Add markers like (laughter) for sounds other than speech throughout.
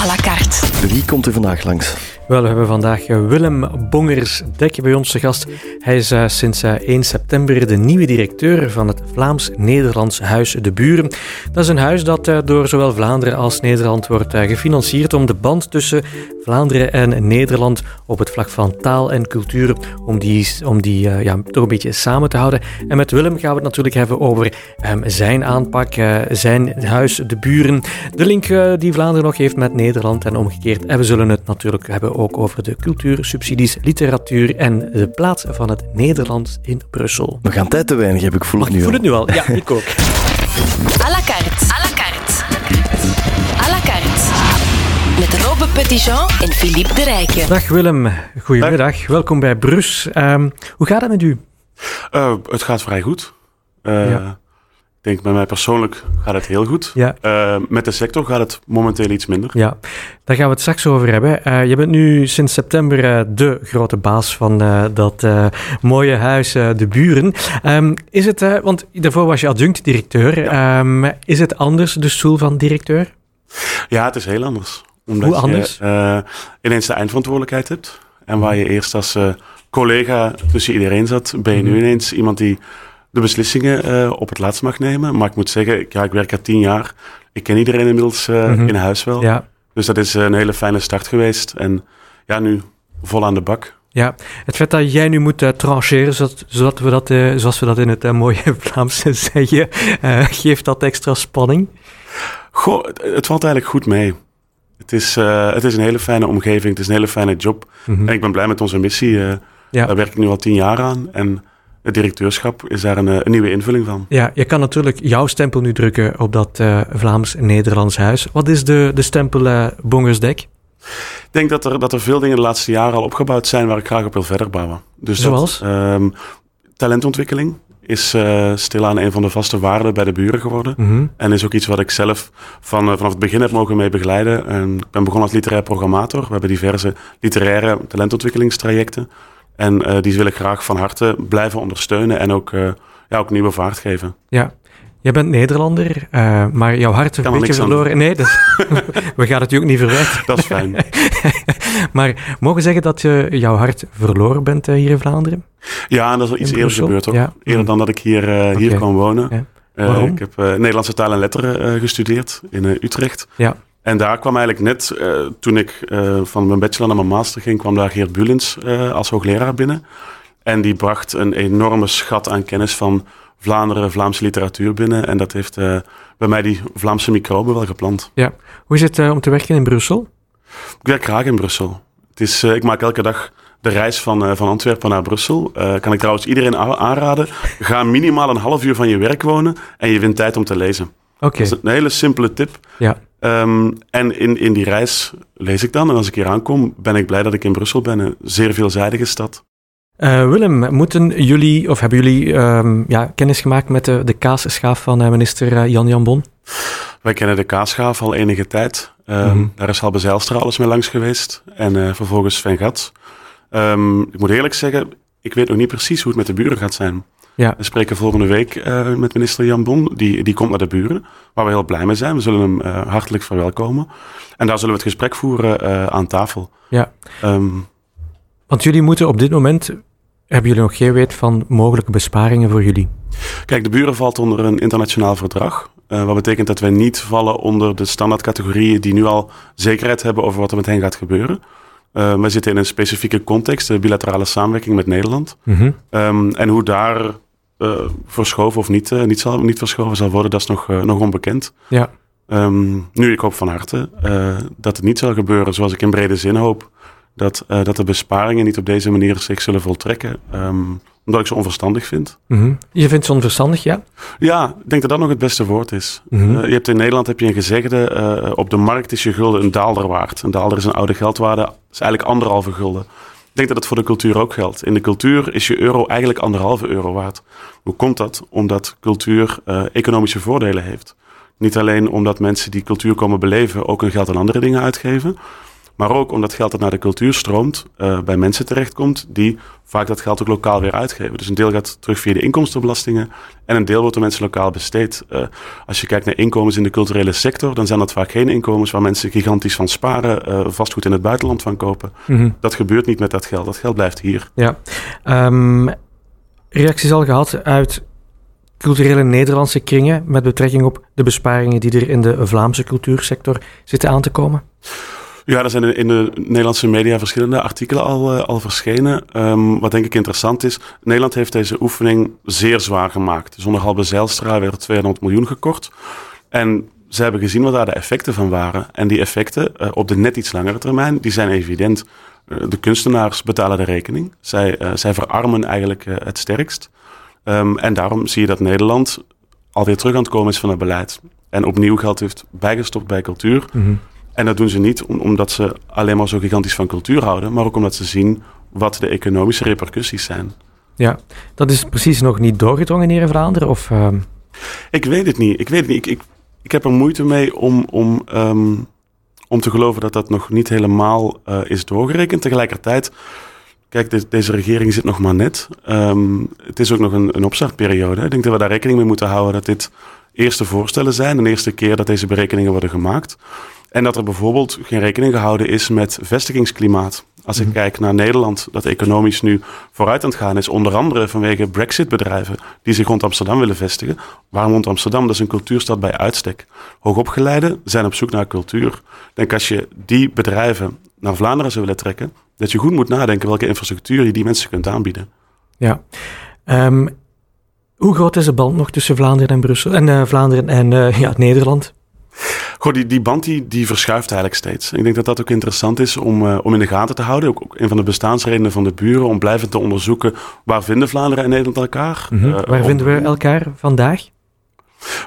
à la carte. Wie komt er vandaag langs? Wel, we hebben vandaag eh, Willem Bongers-Dek bij ons te gast. Hij is uh, sinds uh, 1 september de nieuwe directeur van het Vlaams-Nederlands Huis de Buren. Dat is een huis dat uh, door zowel Vlaanderen als Nederland wordt gefinancierd om de band tussen Vlaanderen en Nederland op het vlak van taal en cultuur, om die, om die ja, toch een beetje samen te houden. En met Willem gaan we het natuurlijk hebben over um, zijn aanpak, zijn huis de Buren, de link die Vlaanderen nog heeft met Nederland en omgekeerd. En we zullen het natuurlijk hebben ook over de cultuursubsidies, literatuur en de plaats van het Nederlands in Brussel. We gaan tijd te weinig, heb ik voel het nu ik voel al. het nu al, ja, ik ook. (laughs) À la carte. À la carte. À la carte. Met Robbe Petitjean en Philippe de Rijken. Dag Willem, goedemiddag. Welkom bij Brus. Um, hoe gaat het met u? Uh, het gaat vrij goed. Uh, ja. Ik denk bij mij persoonlijk gaat het heel goed. Ja. Uh, met de sector gaat het momenteel iets minder. Ja, daar gaan we het straks over hebben. Uh, je bent nu sinds september uh, de grote baas van dat mooie huis De Buren. Um, is het, want daarvoor was je adjunct-directeur. Ja. Um, is het anders, de stoel van directeur? Ja, het is heel anders. Omdat Hoe anders? je ineens de eindverantwoordelijkheid hebt. En waar je eerst als collega tussen iedereen zat, ben je nu ineens iemand die de beslissingen uh, op het laatst mag nemen. Maar ik moet zeggen, ja, ik werk er tien jaar. Ik ken iedereen inmiddels uh, mm -hmm. in huis wel. Ja. Dus dat is een hele fijne start geweest. En ja, nu vol aan de bak. Ja, het feit dat jij nu moet uh, trancheren, zodat, zodat we dat, uh, zoals we dat in het uh, mooie (laughs) Vlaams zeggen, geeft dat extra spanning? Goh, het, het, valt eigenlijk goed mee. Het is, het is een hele fijne omgeving, het is een hele fijne job. Mhm. Mm -hmm. En ik ben blij met onze missie. ja. Daar werk ik nu al tien jaar aan. En het directeurschap is daar een, een, nieuwe invulling van. Ja, je kan natuurlijk jouw stempel nu drukken op dat uh, Vlaams-Nederlands huis. Wat is de, de stempel uh, Bongersdek? Ik denk dat er, dat er veel dingen de laatste jaren al opgebouwd zijn waar ik graag op wil verder bouwen. Dus Zoals? Dat, um, talentontwikkeling is uh, stilaan een van de vaste waarden bij de buren geworden. Mm -hmm. En is ook iets wat ik zelf van, uh, vanaf het begin heb mogen mee begeleiden. En ik ben begonnen als literair programmator. We hebben diverse literaire talentontwikkelingstrajecten. En uh, die wil ik graag van harte blijven ondersteunen en ook, uh, ja, ook nieuwe vaart geven. Ja, jij bent Nederlander, uh, maar jouw hart een beetje verloren. Nee, dat, (laughs) we gaan het je ook niet verwijten. Dat is fijn. (laughs) maar mogen zeggen dat je jouw hart verloren bent hier in Vlaanderen? Ja, en dat is al iets eerder gebeurd hoor. Ja. Eerder dan dat ik hier, okay. hier kwam wonen. Ja. Waarom? ik heb Nederlandse taal en letteren gestudeerd in Utrecht. Ja. En daar kwam eigenlijk net, uh, toen ik uh, van mijn bachelor naar mijn master ging, kwam daar Geert Bulens uh, als hoogleraar binnen. En die bracht een enorme schat aan kennis van Vlaanderen, Vlaamse literatuur binnen. En dat heeft bij mij die Vlaamse microben wel geplant. Ja. Hoe is het om te werken in Brussel? Ik werk graag in Brussel. Het is, ik maak elke dag de reis van, van Antwerpen naar Brussel. kan ik trouwens iedereen aanraden. Ga minimaal een half uur van je werk wonen en je wint tijd om te lezen. Oké. Okay. Dat is een hele simpele tip. Ja. Um, en in, in die reis lees ik dan. En als ik hier aankom, ben ik blij dat ik in Brussel ben. Een zeer veelzijdige stad. Uh, Willem, moeten jullie, of hebben jullie um, ja, kennis gemaakt met de, de kaasschaaf van uh, minister uh, Jan Jan Bon? Wij kennen de kaasschaaf al enige tijd. Um, mm -hmm. Daar is Halbe Zijlstra alles mee langs geweest. En vervolgens Sven Gats. Ik moet eerlijk zeggen, ik weet nog niet precies hoe het met de buren gaat zijn. Ja. We spreken volgende week uh, met minister Jan Bon. Die, die komt naar de buren, waar we heel blij mee zijn. We zullen hem uh, hartelijk verwelkomen. En daar zullen we het gesprek voeren uh, aan tafel. Ja. Um, Want jullie moeten op dit moment... Hebben jullie nog geen weet van mogelijke besparingen voor jullie? Kijk, de buren valt onder een internationaal verdrag. Wat betekent dat wij niet vallen onder de standaardcategorieën die nu al zekerheid hebben over wat er met hen gaat gebeuren. Uh, wij zitten in een specifieke context, de bilaterale samenwerking met Nederland. Mm -hmm. um, en hoe daar verschoven of niet, uh, niet, zal, niet verschoven zal worden, dat is nog, nog onbekend. Ja. Um, nu, ik hoop van harte dat het niet zal gebeuren zoals ik in brede zin hoop. Dat, dat de besparingen niet op deze manier zich zullen voltrekken. Um, omdat ik ze onverstandig vind. Mm -hmm. Je vindt ze onverstandig, ja? Ja, ik denk dat dat nog het beste woord is. Mm -hmm. uh, je hebt in Nederland heb je een gezegde, uh, op de markt is je gulden een daalder waard. Een daalder is een oude geldwaarde, is eigenlijk anderhalve gulden. Denk dat het voor de cultuur ook geldt. In de cultuur is je euro eigenlijk anderhalve euro waard. Hoe komt dat? Omdat cultuur uh, economische voordelen heeft. Niet alleen omdat mensen die cultuur komen beleven ook hun geld aan andere dingen uitgeven. Maar ook omdat geld dat naar de cultuur stroomt, uh, bij mensen terechtkomt die vaak dat geld ook lokaal weer uitgeven. Dus een deel gaat terug via de inkomstenbelastingen en een deel wordt door mensen lokaal besteed. Uh, als je kijkt naar inkomens in de culturele sector, dan zijn dat vaak geen inkomens waar mensen gigantisch van sparen, uh, vastgoed in het buitenland van kopen. Mm -hmm. Dat gebeurt niet met dat geld. Dat geld blijft hier. Ja. Um, reacties al gehad uit culturele Nederlandse kringen met betrekking op de besparingen die er in de Vlaamse cultuursector zitten aan te komen? Ja, er zijn in de Nederlandse media verschillende artikelen al, uh, al verschenen. Um, wat denk ik interessant is, Nederland heeft deze oefening zeer zwaar gemaakt. Zonder Halbe Zijlstra werd 200 miljoen gekort. En ze hebben gezien wat daar de effecten van waren. En die effecten uh, op de net iets langere termijn, die zijn evident. Uh, de kunstenaars betalen de rekening. Zij, verarmen eigenlijk het sterkst. Um, en daarom zie je dat Nederland alweer terug aan het komen is van het beleid. En opnieuw geld heeft bijgestopt bij cultuur. Mm. En dat doen ze niet om, omdat ze alleen maar zo gigantisch van cultuur houden, maar ook omdat ze zien wat de economische repercussies zijn. Ja, dat is precies nog niet doorgedrongen hier in Vlaanderen? Of, uh... Ik weet het niet. Ik weet het niet. Ik, ik, ik heb er moeite mee om, om, um, om te geloven dat dat nog niet helemaal uh, is doorgerekend. Tegelijkertijd, kijk, de, deze regering zit nog maar net. Um, het is ook nog een, een opstartperiode. Ik denk dat we daar rekening mee moeten houden dat dit eerste voorstellen zijn. De eerste keer dat deze berekeningen worden gemaakt. En dat er bijvoorbeeld geen rekening gehouden is met vestigingsklimaat. Als ik -hmm. kijk naar Nederland, dat economisch nu vooruit aan het gaan is, onder andere vanwege Brexit-bedrijven die zich rond Amsterdam willen vestigen. Waarom rond Amsterdam? Dat is een cultuurstad bij uitstek. Hoogopgeleiden zijn op zoek naar cultuur. Denk als je die bedrijven naar Vlaanderen zou willen trekken, dat je goed moet nadenken welke infrastructuur je die mensen kunt aanbieden. Ja. Um, hoe groot is de band nog tussen Vlaanderen en Brussel en uh, Vlaanderen en uh, ja, Nederland? Goh, die, die band die, die verschuift eigenlijk steeds. Ik denk dat dat ook interessant is om, uh, om in de gaten te houden. Ook, ook, een van de bestaansredenen van de buren om blijvend te onderzoeken waar vinden Vlaanderen en Nederland elkaar. Mm -hmm. uh, waar vinden we elkaar vandaag?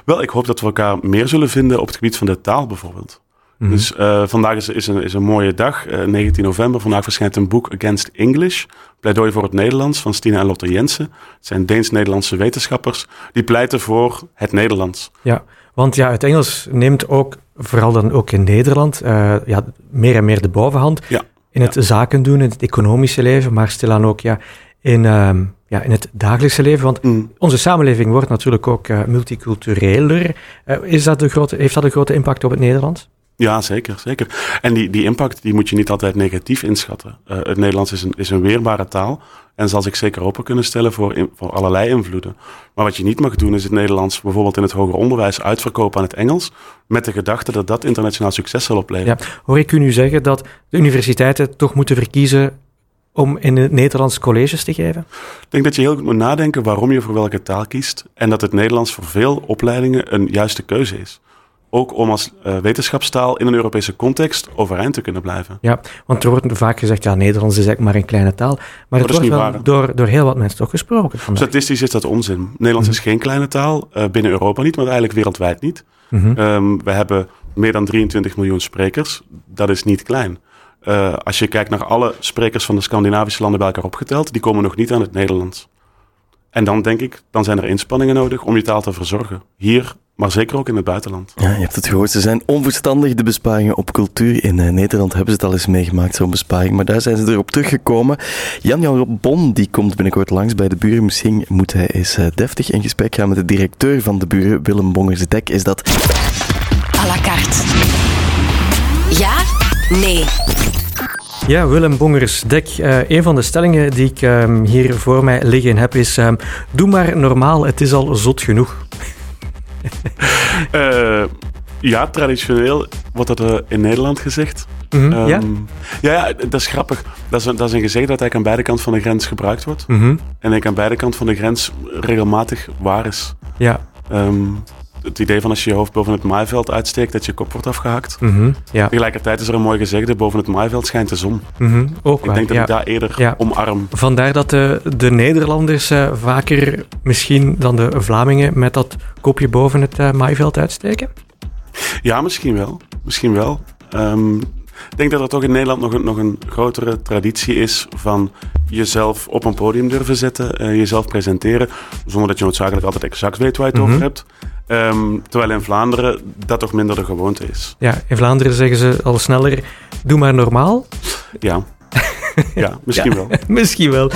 Wel, ik hoop dat we elkaar meer zullen vinden op het gebied van de taal bijvoorbeeld. Mm -hmm. Dus uh, vandaag is, is, een, is een mooie dag, 19 november. Vandaag verschijnt een boek Against English. Pleidooi voor het Nederlands van Stina en Lotte Jensen. Het zijn Deens-Nederlandse wetenschappers die pleiten voor het Nederlands. Ja, want ja, het Engels neemt ook, vooral dan ook in Nederland, uh, ja, meer en meer de bovenhand. Ja. In het ja. zaken doen, in het economische leven, maar stilaan ook ja, in, uh, ja, in het dagelijkse leven. Want mm. onze samenleving wordt natuurlijk ook uh, multicultureler. is dat de grote, heeft dat een grote impact op het Nederlands? Ja, zeker. zeker. En die, die impact die moet je niet altijd negatief inschatten. Uh, het Nederlands is een, is een weerbare taal en zal zich zeker open kunnen stellen voor, in, voor allerlei invloeden. Maar wat je niet mag doen is het Nederlands bijvoorbeeld in het hoger onderwijs uitverkopen aan het Engels, met de gedachte dat dat internationaal succes zal opleveren. Ja, hoor ik u nu zeggen dat de universiteiten toch moeten verkiezen om in het Nederlands colleges te geven? Ik denk dat je heel goed moet nadenken waarom je voor welke taal kiest en dat het Nederlands voor veel opleidingen een juiste keuze is ook om als uh, wetenschapstaal in een Europese context overeind te kunnen blijven. Ja, want er wordt vaak gezegd, ja, Nederlands is eigenlijk maar een kleine taal. Maar het wordt wel door, door heel wat mensen toch gesproken. Vandaag. Statistisch is dat onzin. Nederlands mm -hmm. is geen kleine taal, uh, binnen Europa niet, maar eigenlijk wereldwijd niet. Mm -hmm. um, we hebben meer dan 23 miljoen sprekers. Dat is niet klein. Uh, als je kijkt naar alle sprekers van de Scandinavische landen bij elkaar opgeteld, die komen nog niet aan het Nederlands. En dan denk ik, dan zijn er inspanningen nodig om je taal te verzorgen. Hier maar zeker ook in het buitenland. Ja, je hebt het gehoord, ze zijn onverstandig, de besparingen op cultuur. In uh, Nederland hebben ze het al eens meegemaakt, zo'n besparing, maar daar zijn ze erop teruggekomen. Jan-Jan Bon, die komt binnenkort langs bij de buren. Misschien moet hij eens uh, deftig in gesprek gaan met de directeur van de buren, Willem Bongers-Dek. Is dat... À la carte. Ja? Nee. Ja, Willem Bongers-Dek. Uh, een van de stellingen die ik um, hier voor mij liggen heb is... Um, doe maar normaal, het is al zot genoeg. Uh, ja, traditioneel wordt dat uh, in Nederland gezegd. Mm -hmm, um, ja? ja? Ja, dat is grappig. Dat is, een, dat is een gezegde dat eigenlijk aan beide kanten van de grens gebruikt wordt. Mm -hmm. En ik aan beide kanten van de grens regelmatig waar is. Ja. Um, het idee van als je je hoofd boven het maaiveld uitsteekt, dat je kop wordt afgehakt. Mm -hmm, ja. Tegelijkertijd is er een mooi gezegde, boven het maaiveld schijnt de zon. Mm -hmm, ook ik waar, denk dat ja. ik daar eerder ja. omarm. Vandaar dat de, de Nederlanders uh, vaker misschien dan de Vlamingen met dat kopje boven het uh, maaiveld uitsteken? Ja, misschien wel. Misschien wel. Um, ik denk dat er toch in Nederland nog een, nog een grotere traditie is van jezelf op een podium durven zetten, uh, jezelf presenteren, zonder dat je noodzakelijk altijd exact weet waar je het Mhm. over hebt. Ehm, terwijl in Vlaanderen dat toch minder de gewoonte is. Ja, in Vlaanderen zeggen ze al sneller, doe maar normaal. Ja, (laughs) ja misschien Ja, wel. (laughs) Misschien wel.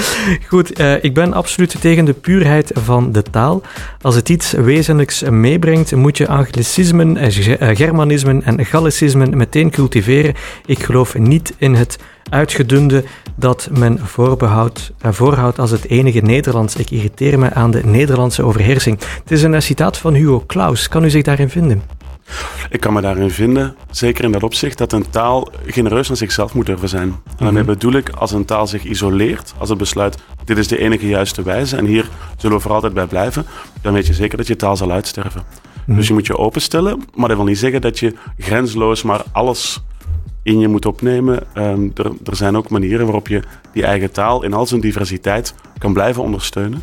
Goed, eh, ik ben absoluut tegen de puurheid van de taal. Als het iets wezenlijks meebrengt, moet je anglicismen, eh, eh, germanismen en gallicismen meteen cultiveren. Ik geloof niet in het uitgedunde dat men voorbehoudt, eh, voorhoudt als het enige Nederlands. Ik irriteer me aan de Nederlandse overheersing. Het is een citaat van Hugo Claus. Kan u zich daarin vinden? Ik kan me daarin vinden, zeker in dat opzicht, dat een taal genereus naar zichzelf moet durven zijn. En daarmee Mhm. bedoel ik, als een taal zich isoleert, als het besluit, dit is de enige juiste wijze en hier zullen we voor altijd bij blijven, dan weet je zeker dat je taal zal uitsterven. Mhm. Dus je moet je openstellen, maar dat wil niet zeggen dat je grenzeloos maar alles in je moet opnemen. Ehm, er, er zijn ook manieren waarop je die eigen taal in al zijn diversiteit kan blijven ondersteunen,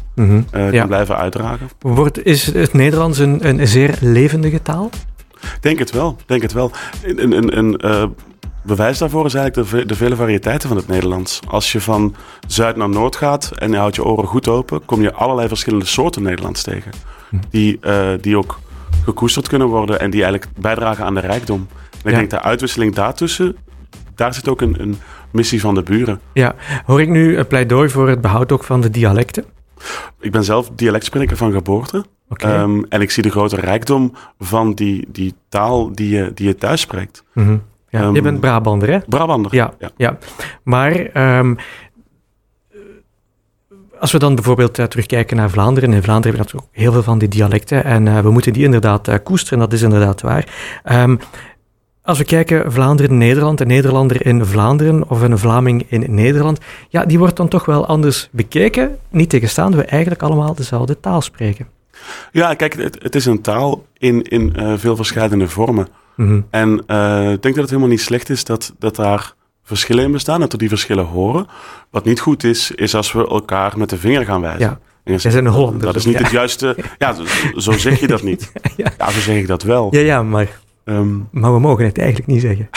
Ja. kan blijven uitdragen. Wordt, is het Nederlands een, een zeer levendige taal? Denk het wel, denk het wel. Een, een, een, een eh, bewijs daarvoor is eigenlijk de, de vele variëteiten van het Nederlands. Als je van zuid naar noord gaat en je houdt je oren goed open, kom je allerlei verschillende soorten Nederlands tegen. Die, eh, die ook gekoesterd kunnen worden en die eigenlijk bijdragen aan de rijkdom. En ik Ja. denk de uitwisseling daartussen, daar zit ook een, een missie van de buren. Ja, hoor ik nu een pleidooi voor het behoud ook van de dialecten? Ik ben zelf dialectspreker van geboorte. Ehm, en ik zie de grote rijkdom van die, die taal die je, die je thuis spreekt. Mhm. ja, je ehm, bent Brabander, hè? Brabander. Ja, ja. ja. Maar ehm, als we dan bijvoorbeeld eh, terugkijken naar Vlaanderen. In Vlaanderen hebben we natuurlijk ook heel veel van die dialecten. En eh, we moeten die inderdaad eh, koesteren, dat is inderdaad waar. Als we kijken Vlaanderen-Nederland, een Nederlander in Vlaanderen of een Vlaming in Nederland, ja, die wordt dan toch wel anders bekeken. Niet tegenstaan we eigenlijk allemaal dezelfde taal spreken. Ja, kijk, het, het is een taal in, in eh, veel verschillende vormen. Mhm. En eh, ik denk dat het helemaal niet slecht is dat, dat daar verschillen in bestaan, dat we die verschillen horen. Wat niet goed is, is als we elkaar met de vinger gaan wijzen. Ja. En Jij zegt, bent een Hollander. Dat is dus niet ja. het juiste. (laughs) Ja, zo- zo zeg je dat niet. (laughs) Ja. Ja, zo zeg ik dat wel. Ja, ja, maar, Ehm, maar we mogen het eigenlijk niet zeggen.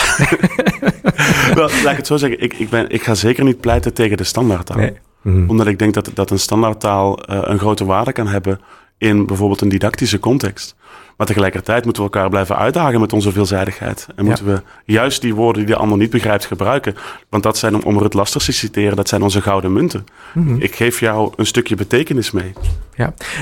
(laughs) wel, laat ik het zo zeggen. Ik, ik, ben, ik ga zeker niet pleiten tegen de standaardtaal. Nee. Mhm. Omdat ik denk dat, dat een standaardtaal eh, een grote waarde kan hebben in bijvoorbeeld een didactische context. Maar tegelijkertijd moeten we elkaar blijven uitdagen met onze veelzijdigheid. En moeten we juist die woorden die de ander niet begrijpt gebruiken. Want dat zijn, om, Rut Lasters te citeren, dat zijn onze gouden munten. Mhm. Ik geef jou een stukje betekenis mee.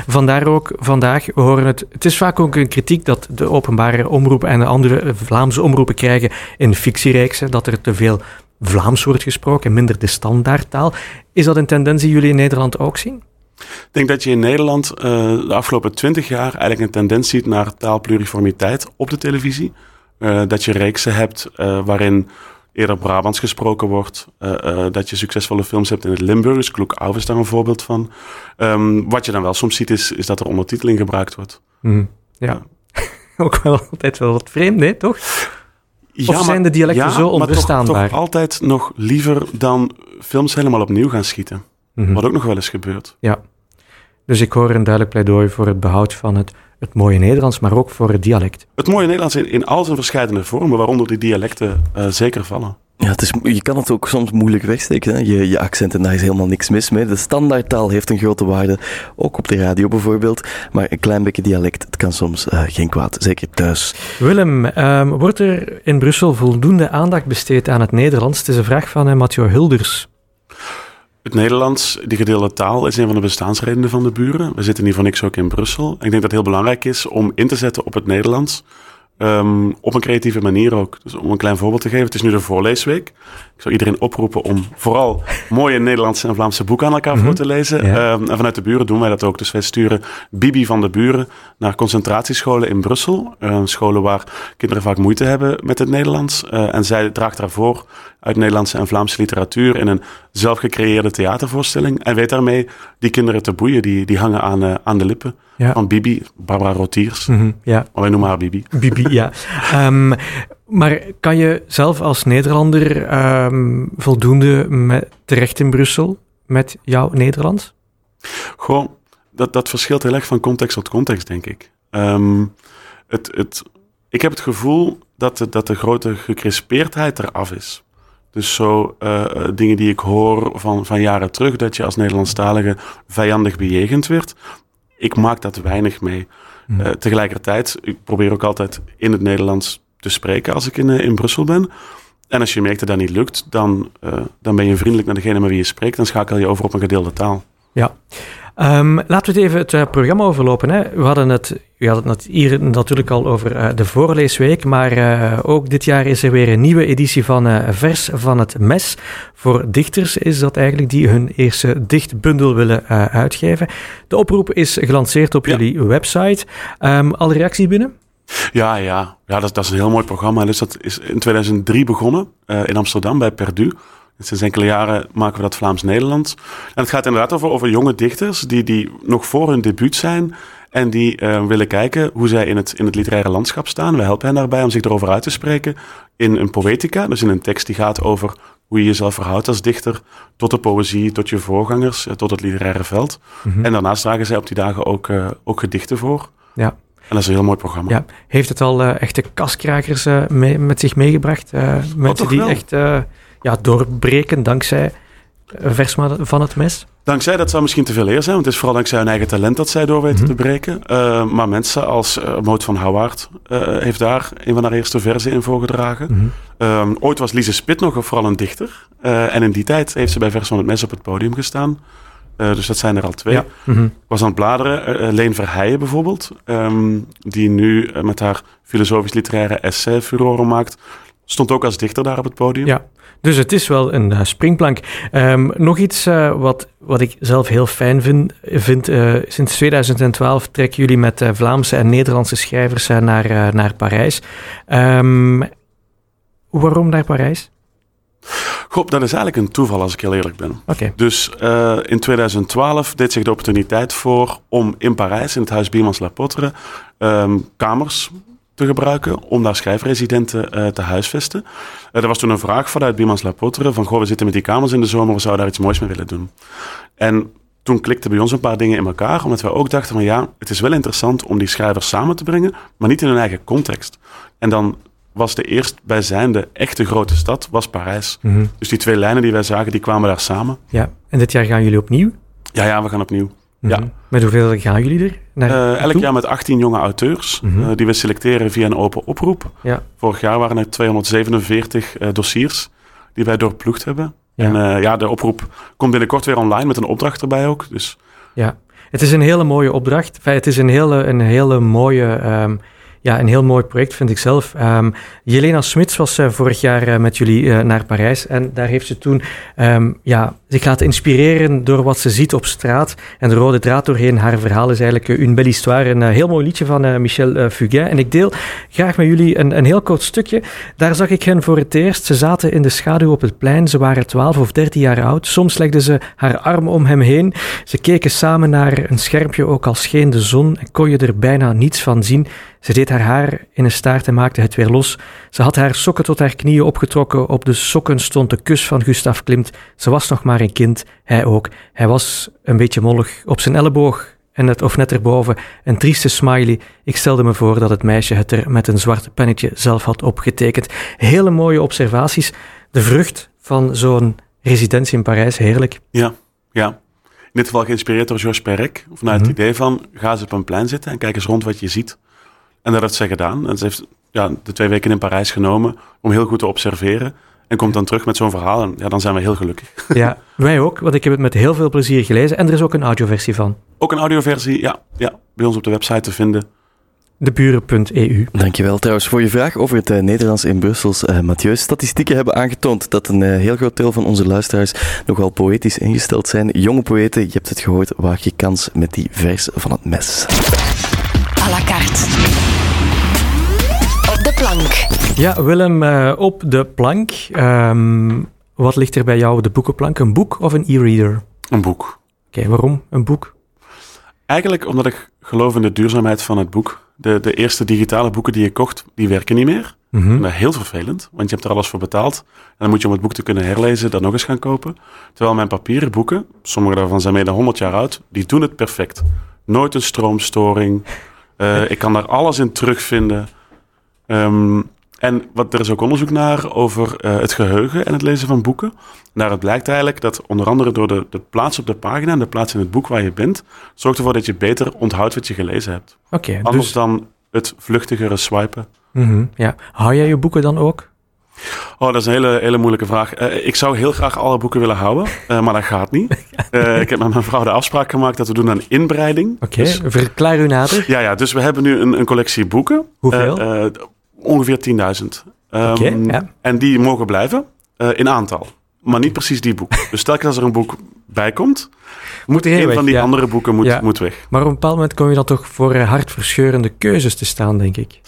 Vandaar ook vandaag, we horen het. Het is vaak ook een kritiek dat de openbare omroepen en de andere Vlaamse omroepen krijgen in fictiereeksen, dat er te veel Vlaams wordt gesproken en minder de standaardtaal. Is dat een tendens die jullie in Nederland ook zien? Ik denk dat je in Nederland eh, de afgelopen twintig jaar eigenlijk een tendens ziet naar taalpluriformiteit op de televisie. Eh, dat je reeksen hebt eh, waarin eerder Brabants gesproken wordt. dat je succesvolle films hebt in het Limburgs. Kloek Ouw is daar een voorbeeld van. Ehm, wat je dan wel soms ziet is, is dat er ondertiteling gebruikt wordt. Mhm. Ja. (laughs) ook wel altijd wel wat vreemd, nee, toch? Of zijn de dialecten zo maar toch-? Toch, altijd nog liever dan films helemaal opnieuw gaan schieten. Mhm. Wat ook nog wel eens gebeurt. Dus ik hoor een duidelijk pleidooi voor het behoud van het, het mooie Nederlands, maar ook voor het dialect. Het mooie Nederlands in, in al zijn verschillende vormen, waaronder die dialecten eh, zeker vallen. Ja, het is, je kan het ook soms moeilijk wegsteken. Hè? Je, je accent en daar is helemaal niks mis mee. De standaardtaal heeft een grote waarde, ook op de radio bijvoorbeeld. Maar een klein beetje dialect, het kan soms eh, geen kwaad, zeker thuis. Willem, ehm, wordt er in Brussel voldoende aandacht besteed aan het Nederlands? Het is een vraag van uh, Mathieu Hulders. Het Nederlands, die gedeelde taal, is een van de bestaansredenen van de buren. We zitten hier voor niks ook in Brussel. Ik denk dat het heel belangrijk is om in te zetten op het Nederlands. Um, op een creatieve manier ook. Dus om een klein voorbeeld te geven, het is nu de voorleesweek. Ik zou iedereen oproepen om vooral mooie Nederlandse en Vlaamse boeken aan elkaar mm -hmm. voor te lezen. Ja. Um, en vanuit de buren doen wij dat ook. Dus wij sturen Bibi van de buren naar concentratiescholen in Brussel. Uh, scholen waar kinderen vaak moeite hebben met het Nederlands. Uh, en zij draagt daarvoor uit Nederlandse en Vlaamse literatuur in een zelfgecreëerde theatervoorstelling. En weet daarmee die kinderen te boeien. Die, die hangen aan, uh, aan de lippen. Ja. Van Bibi, Barbara Rotiers. Mm -hmm, ja. Maar wij noemen haar Bibi. Bibi, ja. um, maar kan je zelf als Nederlander um, voldoende met, terecht in Brussel met jouw Nederlands? Gewoon, dat, dat verschilt heel erg van context tot context, denk ik. Um, het, het, ik heb het gevoel dat de, dat de grote gecrispeerdheid eraf is. Dus zo uh, dingen die ik hoor van, van jaren terug, dat je als Nederlandstalige vijandig bejegend werd. Ik maak dat weinig mee. Eh, tegelijkertijd, ik probeer ook altijd in het Nederlands te spreken als ik in, eh, in Brussel ben. En als je merkt dat dat niet lukt, dan, eh, dan ben je vriendelijk naar degene met wie je spreekt. Dan schakel je over op een gedeelde taal. Ehm, laten we het even het eh, programma overlopen. Hè. We hadden het, hadden het hier natuurlijk al over eh, de voorleesweek, maar eh, ook dit jaar is er weer een nieuwe editie van Vers van het Mes. Voor dichters is dat eigenlijk die hun eerste dichtbundel willen uitgeven. De oproep is gelanceerd op Ja. jullie website. Ehm alle reacties binnen? Ja, ja. ja dat, dat is een heel mooi programma. Dus dat is in 2003 begonnen in Amsterdam bij Perdu. Sinds enkele jaren maken we dat Vlaams-Nederlands. En het gaat inderdaad over, over jonge dichters die, die nog voor hun debuut zijn. En die eh, willen kijken hoe zij in het, in het literaire landschap staan. We helpen hen daarbij om zich erover uit te spreken in een poëtica. Dus in een tekst die gaat over hoe je jezelf verhoudt als dichter. Tot de poëzie, tot je voorgangers, eh, tot het literaire veld. Mhm. En daarnaast dragen zij op die dagen ook, eh, ook gedichten voor. Ja. En dat is een heel mooi programma. Ja. Heeft het al echte kaskrakers mee- met zich meegebracht? Eh, mensen toch die wel. echt ja, doorbreken dankzij eh, Vers van het Mes? Dankzij, dat zou misschien te veel eer zijn, want het is vooral dankzij hun eigen talent dat zij door weten Mhm. te breken. Uh, maar mensen als uh, Moot van Houwaard uh, heeft daar een van haar eerste verzen in voorgedragen. Mhm. Um, ooit was Lise Spit nog vooral een dichter. En in die tijd heeft ze bij Vers van het Mes op het podium gestaan. Dus dat zijn er al twee. Ja. Mhm. Was aan het bladeren. Leen Verheijen bijvoorbeeld. Um, die nu met haar filosofisch-literaire essay furoren maakt. Stond ook als dichter daar op het podium. Ja. Dus het is wel een uh, springplank. Um, nog iets uh, wat, wat ik zelf heel fijn vind. vind uh, sinds 2012 trekken jullie met Vlaamse en Nederlandse schrijvers naar, naar Parijs. Um, waarom naar Parijs? Goh, dat is eigenlijk een toeval als ik heel eerlijk ben. Okay. Dus uh, in 2012 deed zich de opportuniteit voor om in Parijs, in het huis Biemans La Potre, um, kamers te gebruiken om daar schrijfresidenten uh, te huisvesten. Uh, er was toen een vraag vanuit Biemans La Potre van, goh, we zitten met die kamers in de zomer, we zouden daar iets moois mee willen doen. En toen klikten bij ons een paar dingen in elkaar, omdat we ook dachten van ja, het is wel interessant om die schrijvers samen te brengen, maar niet in hun eigen context. En dan was de eerstbijzijnde echte grote stad, was Parijs. Mhm. Mm -hmm. Dus die twee lijnen die wij zagen, die kwamen daar samen. Ja, en dit jaar gaan jullie opnieuw? Ja, ja, we gaan opnieuw. Mm -hmm. ja. Met hoeveel gaan jullie er? Naar uh, elk jaar met 18 jonge auteurs, mm -hmm. uh, die we selecteren via een open oproep. Ja. Vorig jaar waren er 247 uh, dossiers die wij doorploegd hebben. Ja. En ja, de oproep komt binnenkort weer online met een opdracht erbij ook. Dus. Ja, het is een hele mooie opdracht. Het is een hele, een hele mooie... Um, ja, een heel mooi project vind ik zelf. Um, Jelena Smits was uh, vorig jaar uh, met jullie uh, naar Parijs en daar heeft ze toen um, ja, zich laten inspireren door wat ze ziet op straat. En de rode draad doorheen haar verhaal is eigenlijk Une belle histoire, een heel mooi liedje van Michel Fugain. En ik deel graag met jullie een, een heel kort stukje. Daar zag ik hen voor het eerst. Ze zaten in de schaduw op het plein. Ze waren 12 of 13 jaar oud. Soms legde ze haar arm om hem heen. Ze keken samen naar een schermpje, ook al scheen de zon en kon je er bijna niets van zien. Ze deed haar haar in een staart en maakte het weer los. Ze had haar sokken tot haar knieën opgetrokken. Op de sokken stond de kus van Gustav Klimt. Ze was nog maar een kind, hij ook. Hij was een beetje mollig. Op zijn elleboog en het, of net erboven een trieste smiley. Ik stelde me voor dat het meisje het er met een zwart pennetje zelf had opgetekend. Hele mooie observaties. De vrucht van zo'n residentie in Parijs, heerlijk. Ja, ja. In dit geval geïnspireerd door Georges Perec. Vanuit mm -hmm. het idee van, ga eens op een plein zitten en kijk eens rond wat je ziet. En dat heeft zij gedaan. En ze heeft ja, de twee weken in Parijs genomen om heel goed te observeren. En komt dan terug met zo'n verhaal en ja, dan zijn we heel gelukkig. Ja, wij ook, want ik heb het met heel veel plezier gelezen. En er is ook een audioversie van. Ook een audioversie, ja, ja bij ons op de website te vinden. Deburen.eu. Dankjewel trouwens voor je vraag over het uh, Nederlands in Brussels. Uh, Mathieu, statistieken hebben aangetoond dat een uh, heel groot deel van onze luisteraars nogal poëtisch ingesteld zijn. Jonge poëten, je hebt het gehoord, waag je kans met die vers van het mes. À la carte. De plank. Ja, Willem, uh, op de plank. Um, wat ligt er bij jou op de boekenplank? Een boek of een e-reader? Een boek. Oké, okay, waarom een boek? Eigenlijk omdat ik geloof in de duurzaamheid van het boek. De, de eerste digitale boeken die je kocht, die werken niet meer. Mm -hmm. Dat is heel vervelend, want je hebt er alles voor betaald. En dan moet je om het boek te kunnen herlezen, dat nog eens gaan kopen. Terwijl mijn papieren boeken, sommige daarvan zijn meer dan 100 jaar oud, die doen het perfect. Nooit een stroomstoring. Uh, (laughs) ik kan daar alles in terugvinden. Um, En wat, er is ook onderzoek naar over uh, het geheugen en het lezen van boeken. Daaruit blijkt eigenlijk dat onder andere door de, de plaats op de pagina en de plaats in het boek waar je bent, zorgt ervoor dat je beter onthoudt wat je gelezen hebt. Oké. Anders dus... dan het vluchtigere swipen. Mm -hmm, ja. Hou jij je boeken dan ook? Oh, dat is een hele, hele moeilijke vraag. Uh, ik zou heel graag alle boeken willen houden, uh, (laughs) maar dat gaat niet. Uh, ik heb met mijn vrouw de afspraak gemaakt dat we doen een inbreiding. Oké, okay, dus, verklaar u nader. Ja, ja, dus we hebben nu een, een collectie boeken. Hoeveel? Ongeveer 10.000. Um, okay, ja. En die mogen blijven in aantal, maar niet precies die boeken. (laughs) Dus telkens als er een boek bij komt, moet een van die ja. andere boeken moet, ja. moet weg. Maar op een bepaald moment kom je dan toch voor hartverscheurende keuzes te staan, denk ik.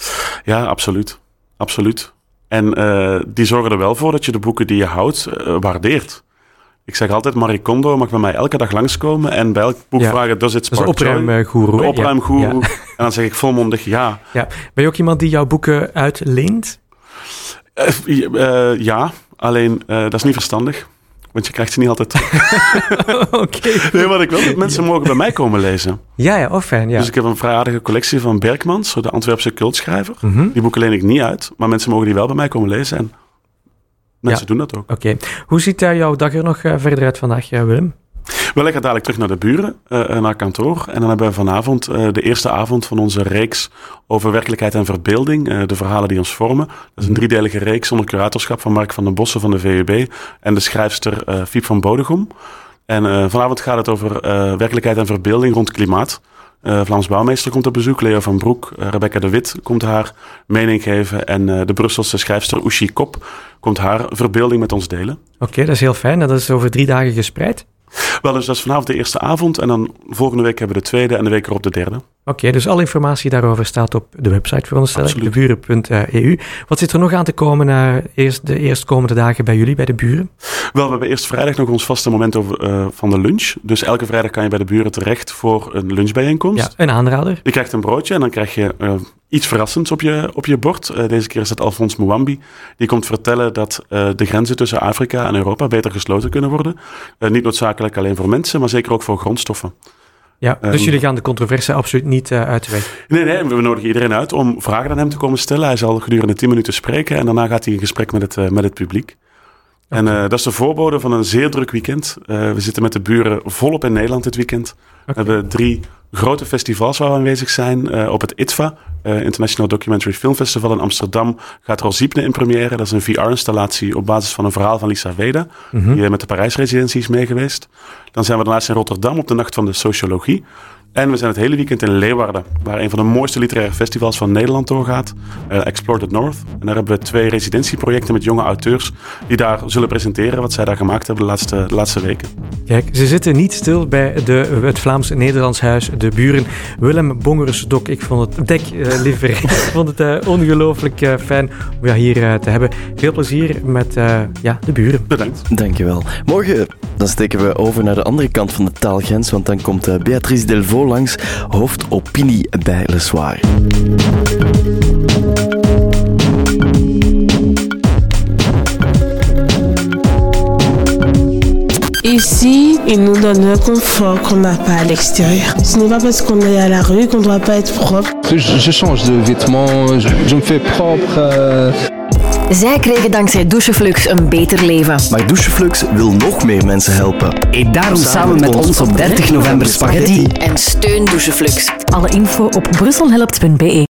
Ja, absoluut. Absoluut. En uh, die zorgen er wel voor dat je de boeken die je houdt uh, waardeert. Ik zeg altijd, Marie Kondo mag bij mij elke dag langskomen en bij elk boek ja. vragen, does it spark Dat is opruimgoeroe. Opruimgoeroe. Ja. (laughs) En dan zeg ik volmondig ja. ja. Ben je ook iemand die jouw boeken uitleent? Uh, ja, alleen dat is niet verstandig. Want je krijgt ze niet altijd (laughs) Oké. Nee, wat ik wil, dat mensen mogen bij mij komen lezen. Ja, ja, of fijn, ja. Dus ik heb een vrij aardige collectie van Berkmans, de Antwerpse cultschrijver. Mm -hmm. Die boeken leen ik niet uit, maar mensen mogen die wel bij mij komen lezen. En mensen doen dat ook. Oké. Okay. Hoe ziet uh, jouw dag er nog uh, verder uit vandaag, uh, Willem? Wel, ik ga dadelijk terug naar de buren, uh, naar kantoor. En dan hebben we vanavond uh, de eerste avond van onze reeks over werkelijkheid en verbeelding. Uh, de verhalen die ons vormen. Dat is een driedelige reeks onder curatorschap van Mark van den Bossen van de VUB. En de schrijfster Fiep van Bodegom. En vanavond gaat het over werkelijkheid en verbeelding rond klimaat. Uh, Vlaams Bouwmeester komt op bezoek, Leo van Broek. Uh, Rebecca de Wit komt haar mening geven. En uh, de Brusselse schrijfster Ushi Kop komt haar verbeelding met ons delen. Oké, okay, dat is heel fijn. Dat is over drie dagen gespreid. Wel, dus dat is vanavond de eerste avond. En dan volgende week hebben we de tweede en de week erop de derde. Oké, okay, dus alle informatie daarover staat op de website, veronderstel ik, deburen.eu. Wat zit er nog aan te komen na eerst de eerstkomende dagen bij jullie, bij de buren? Wel, we hebben eerst vrijdag nog ons vaste moment over, uh, van de lunch. Dus elke vrijdag kan je bij de buren terecht voor een lunchbijeenkomst. Ja, een aanrader. Je krijgt een broodje en dan krijg je uh, iets verrassends op je, op je bord. Uh, deze keer is het Alphonse Mwambi. Die komt vertellen dat uh, de grenzen tussen Afrika en Europa beter gesloten kunnen worden. Uh, niet noodzakelijk alleen voor mensen, maar zeker ook voor grondstoffen. Ja, dus um, jullie gaan de controverse absoluut niet uh, uit de weg? Nee, nee, we nodigen iedereen uit om vragen aan hem te komen stellen. Hij zal gedurende 10 minuten spreken en daarna gaat hij in gesprek met het, uh, met het publiek. Okay. En uh, dat is de voorbode van een zeer druk weekend. we zitten met de buren volop in Nederland dit weekend. Okay. We hebben drie grote festivals waar we aanwezig zijn. Uh, op het ITFA, uh, International Documentary Film Festival in Amsterdam, gaat Rosipne in première. Dat is een VR-installatie op basis van een verhaal van Lisa Weda, Mhm. mm -hmm. die met de Parijs-residentie is meegeweest. Dan zijn we daarnaast in Rotterdam op de Nacht van de Sociologie. En we zijn het hele weekend in Leeuwarden, waar een van de mooiste literaire festivals van Nederland doorgaat. Uh, Explore the North. En daar hebben we twee residentieprojecten met jonge auteurs die daar zullen presenteren wat zij daar gemaakt hebben de laatste, de laatste weken. Kijk, ze zitten niet stil bij de, het Vlaams-Nederlands huis, de buren. Willem Bongersdok, ik vond het, dek uh, liever, (laughs) ik vond het uh, ongelooflijk uh, fijn om jou hier te hebben. Veel plezier met ja, de buren. Bedankt. Dankjewel. Morgen dan steken we over naar de andere kant van de taalgrens, want dan komt Beatrice Delvaux langs, hoofdopinie bij Le Soir. Ici, ils nous donnent le confort qu'on n'a pas à l'extérieur. Ce n'est pas parce qu'on est à la rue qu'on ne doit pas être propre. Je, je change de vêtements, je, je me fais propre. Euh... Zij kregen dankzij Doucheflux een beter leven. Maar Doucheflux wil nog meer mensen helpen. Eet daarom samen met ons op 30 november spaghetti. En steun Doucheflux. Alle info op brusselhelpt.be